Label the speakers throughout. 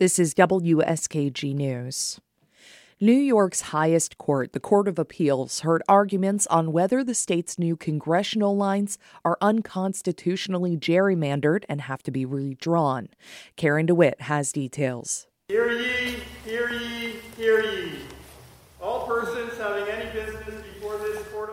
Speaker 1: This is WSKG News. New York's highest court, the Court of Appeals, heard arguments on whether the state's new congressional lines are unconstitutionally gerrymandered and have to be redrawn. Karen DeWitt has details.
Speaker 2: Hear ye, hear ye, hear ye. Persons having any business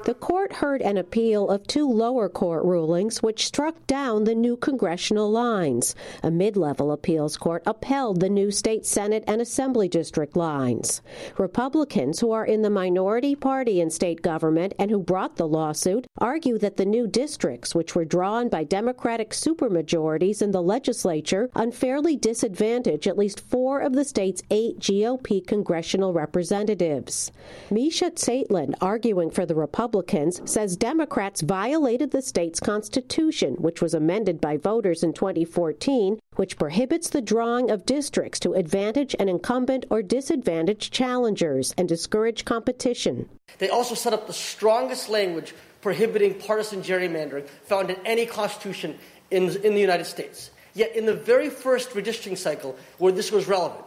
Speaker 3: the court heard an appeal of two lower court rulings which struck down the new congressional lines. A mid level appeals court upheld the new state Senate and Assembly district lines. Republicans, who are in the minority party in state government and who brought the lawsuit, argue that the new districts, which were drawn by Democratic supermajorities in the legislature, unfairly disadvantage at least four of the state's eight GOP congressional representatives. Misha Tseytlin, arguing for the Republicans, says Democrats violated the state's constitution, which was amended by voters in 2014, which prohibits the drawing of districts to advantage an incumbent or disadvantage challengers and discourage competition.
Speaker 4: They also set up the strongest language prohibiting partisan gerrymandering found in any constitution in, in the United States. Yet, in the very first redistricting cycle where this was relevant,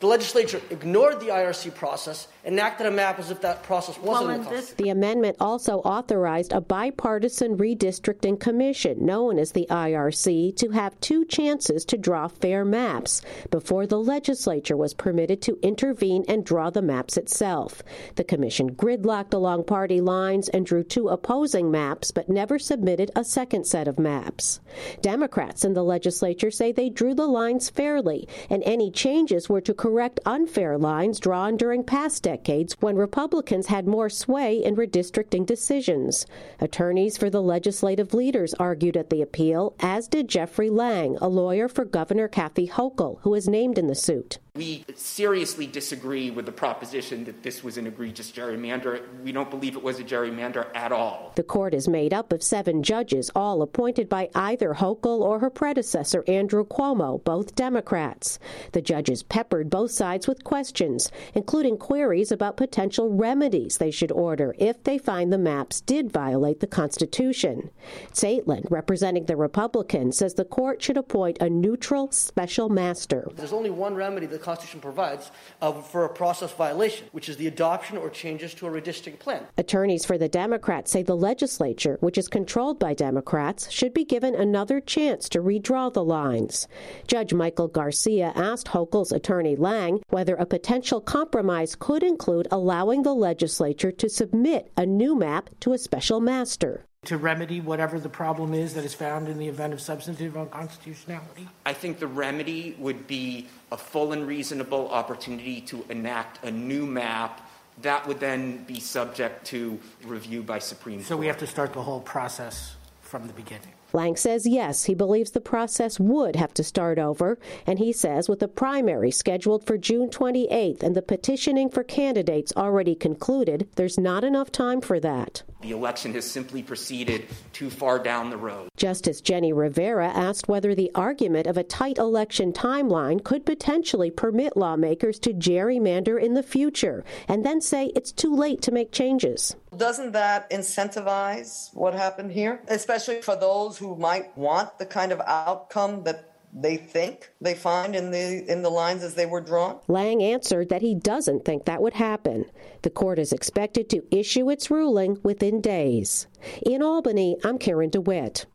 Speaker 4: the legislature ignored the IRC process, enacted a map as if that process wasn't well, in the
Speaker 3: The amendment also authorized a bipartisan redistricting commission, known as the IRC, to have two chances to draw fair maps before the legislature was permitted to intervene and draw the maps itself. The commission gridlocked along party lines and drew two opposing maps, but never submitted a second set of maps. Democrats in the legislature say they drew the lines fairly, and any changes were to correct unfair lines drawn during past decades when Republicans had more sway in redistricting decisions. Attorneys for the legislative leaders argued at the appeal, as did Jeffrey Lang, a lawyer for Governor Kathy Hochul, who is named in the suit.
Speaker 5: We seriously disagree with the proposition that this was an egregious gerrymander. We don't believe it was a gerrymander at all.
Speaker 3: The court is made up of seven judges, all appointed by either Hochul or her predecessor, Andrew Cuomo, both Democrats. The judges peppered both sides with questions, including queries about potential remedies they should order if they find the maps did violate the Constitution. Tseytlin, representing the Republicans, says the court should appoint a neutral special master.
Speaker 4: There's only one remedy the Constitution provides uh, for a process violation, which is the adoption or changes to a redistricting plan.
Speaker 3: Attorneys for the Democrats say the legislature, which is controlled by Democrats, should be given another chance to redraw the lines. Judge Michael Garcia asked Hochul's attorney Lang whether a potential compromise could include allowing the legislature to submit a new map to a special master
Speaker 6: to remedy whatever the problem is that is found in the event of substantive unconstitutionality?
Speaker 5: I think the remedy would be a full and reasonable opportunity to enact a new map that would then be subject to review by Supreme
Speaker 6: so
Speaker 5: Court.
Speaker 6: So we have to start the whole process from the beginning.
Speaker 3: Lang says yes, he believes the process would have to start over, and he says with the primary scheduled for June 28th and the petitioning for candidates already concluded, there's not enough time for that.
Speaker 5: The election has simply proceeded too far down the road.
Speaker 3: Justice Jenny Rivera asked whether the argument of a tight election timeline could potentially permit lawmakers to gerrymander in the future and then say it's too late to make changes.
Speaker 7: Doesn't that incentivize what happened here? Especially for who might want the kind of outcome that they think they find in the in the lines as they were drawn?
Speaker 3: Lang answered that he doesn't think that would happen. The court is expected to issue its ruling within days. In Albany, I'm Karen DeWitt.